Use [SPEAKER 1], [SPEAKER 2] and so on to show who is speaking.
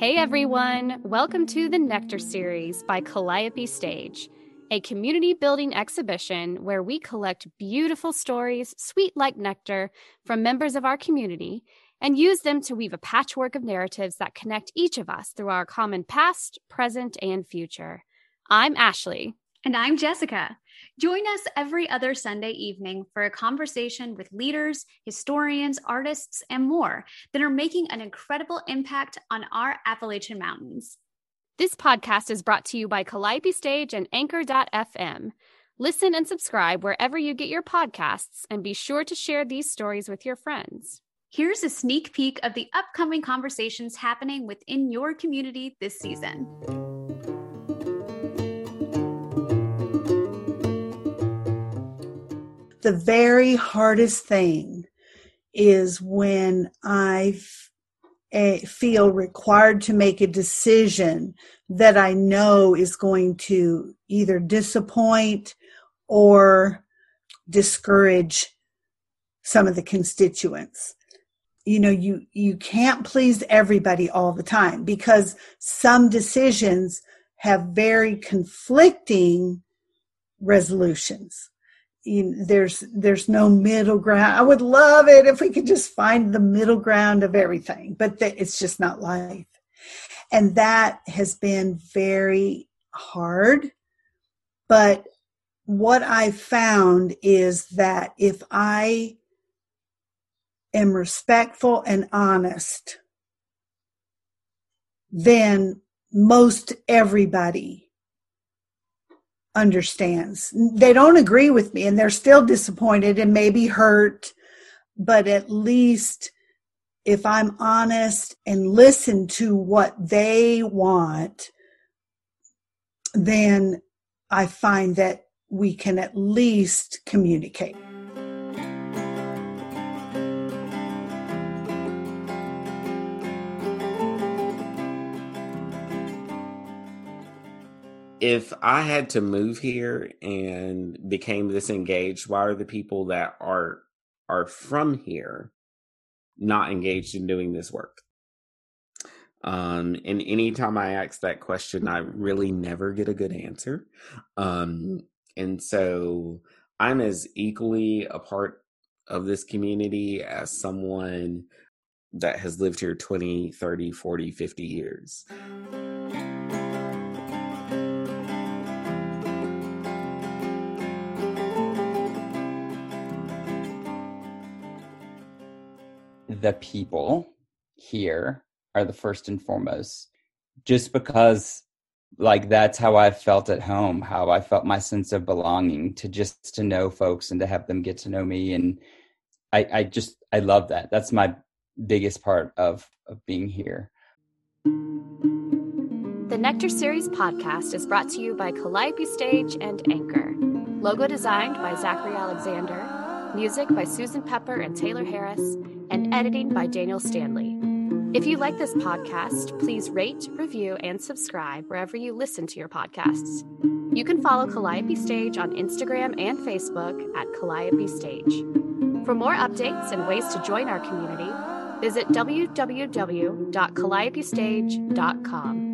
[SPEAKER 1] Hey everyone, welcome to the Nectar series by Calliope Stage, a community building exhibition where we collect beautiful stories, sweet like nectar, from members of our community and use them to weave a patchwork of narratives that connect each of us through our common past, present, and future. I'm Ashlee.
[SPEAKER 2] And I'm Jessica. Join us every other Sunday evening for a conversation with leaders, historians, artists, and more that are making an incredible impact on our Appalachian Mountains.
[SPEAKER 1] This podcast is brought to you by Calliope Stage and Anchor.fm. Listen and subscribe wherever you get your podcasts, and be sure to share these stories with your friends.
[SPEAKER 2] Here's a sneak peek of the upcoming conversations happening within your community this season.
[SPEAKER 3] The very hardest thing is when I eh, feel required to make a decision that I know is going to either disappoint or discourage some of the constituents. You know, you, you can't please everybody all the time because some decisions have very conflicting resolutions you know, there's there's no middle ground. I would love it if we could just find the middle ground of everything, but the, it's just not life. And that has been very hard. But what I found is that if I am respectful and honest, then most everybody understands. They don't agree with me and they're still disappointed and maybe hurt, but at least if I'm honest and listen to what they want, then I find that we can at least communicate.
[SPEAKER 4] If I had to move here and became disengaged, why are the people that are are from here not engaged in doing this work? Um, and anytime I ask that question, I really never get a good answer. Um, and so I'm as equally a part of this community as someone that has lived here 20, 30, 40, 50 years.
[SPEAKER 5] The people here are the first and foremost just because like that's how i felt at home how i felt my sense of belonging to just to know folks and to have them get to know me. And i i just i love that. That's my biggest part of of being here.
[SPEAKER 1] The nectar series podcast is brought to you by calliope stage and anchor. Logo designed by zachary alexander. Music by Susan Pepper and Taylor Harris, and editing by Daniel Stanley. If you like this podcast, please rate, review, and subscribe wherever you listen to your podcasts. You can follow Calliope Stage on Instagram and Facebook at Calliope Stage. For more updates and ways to join our community, visit www.calliopestage.com.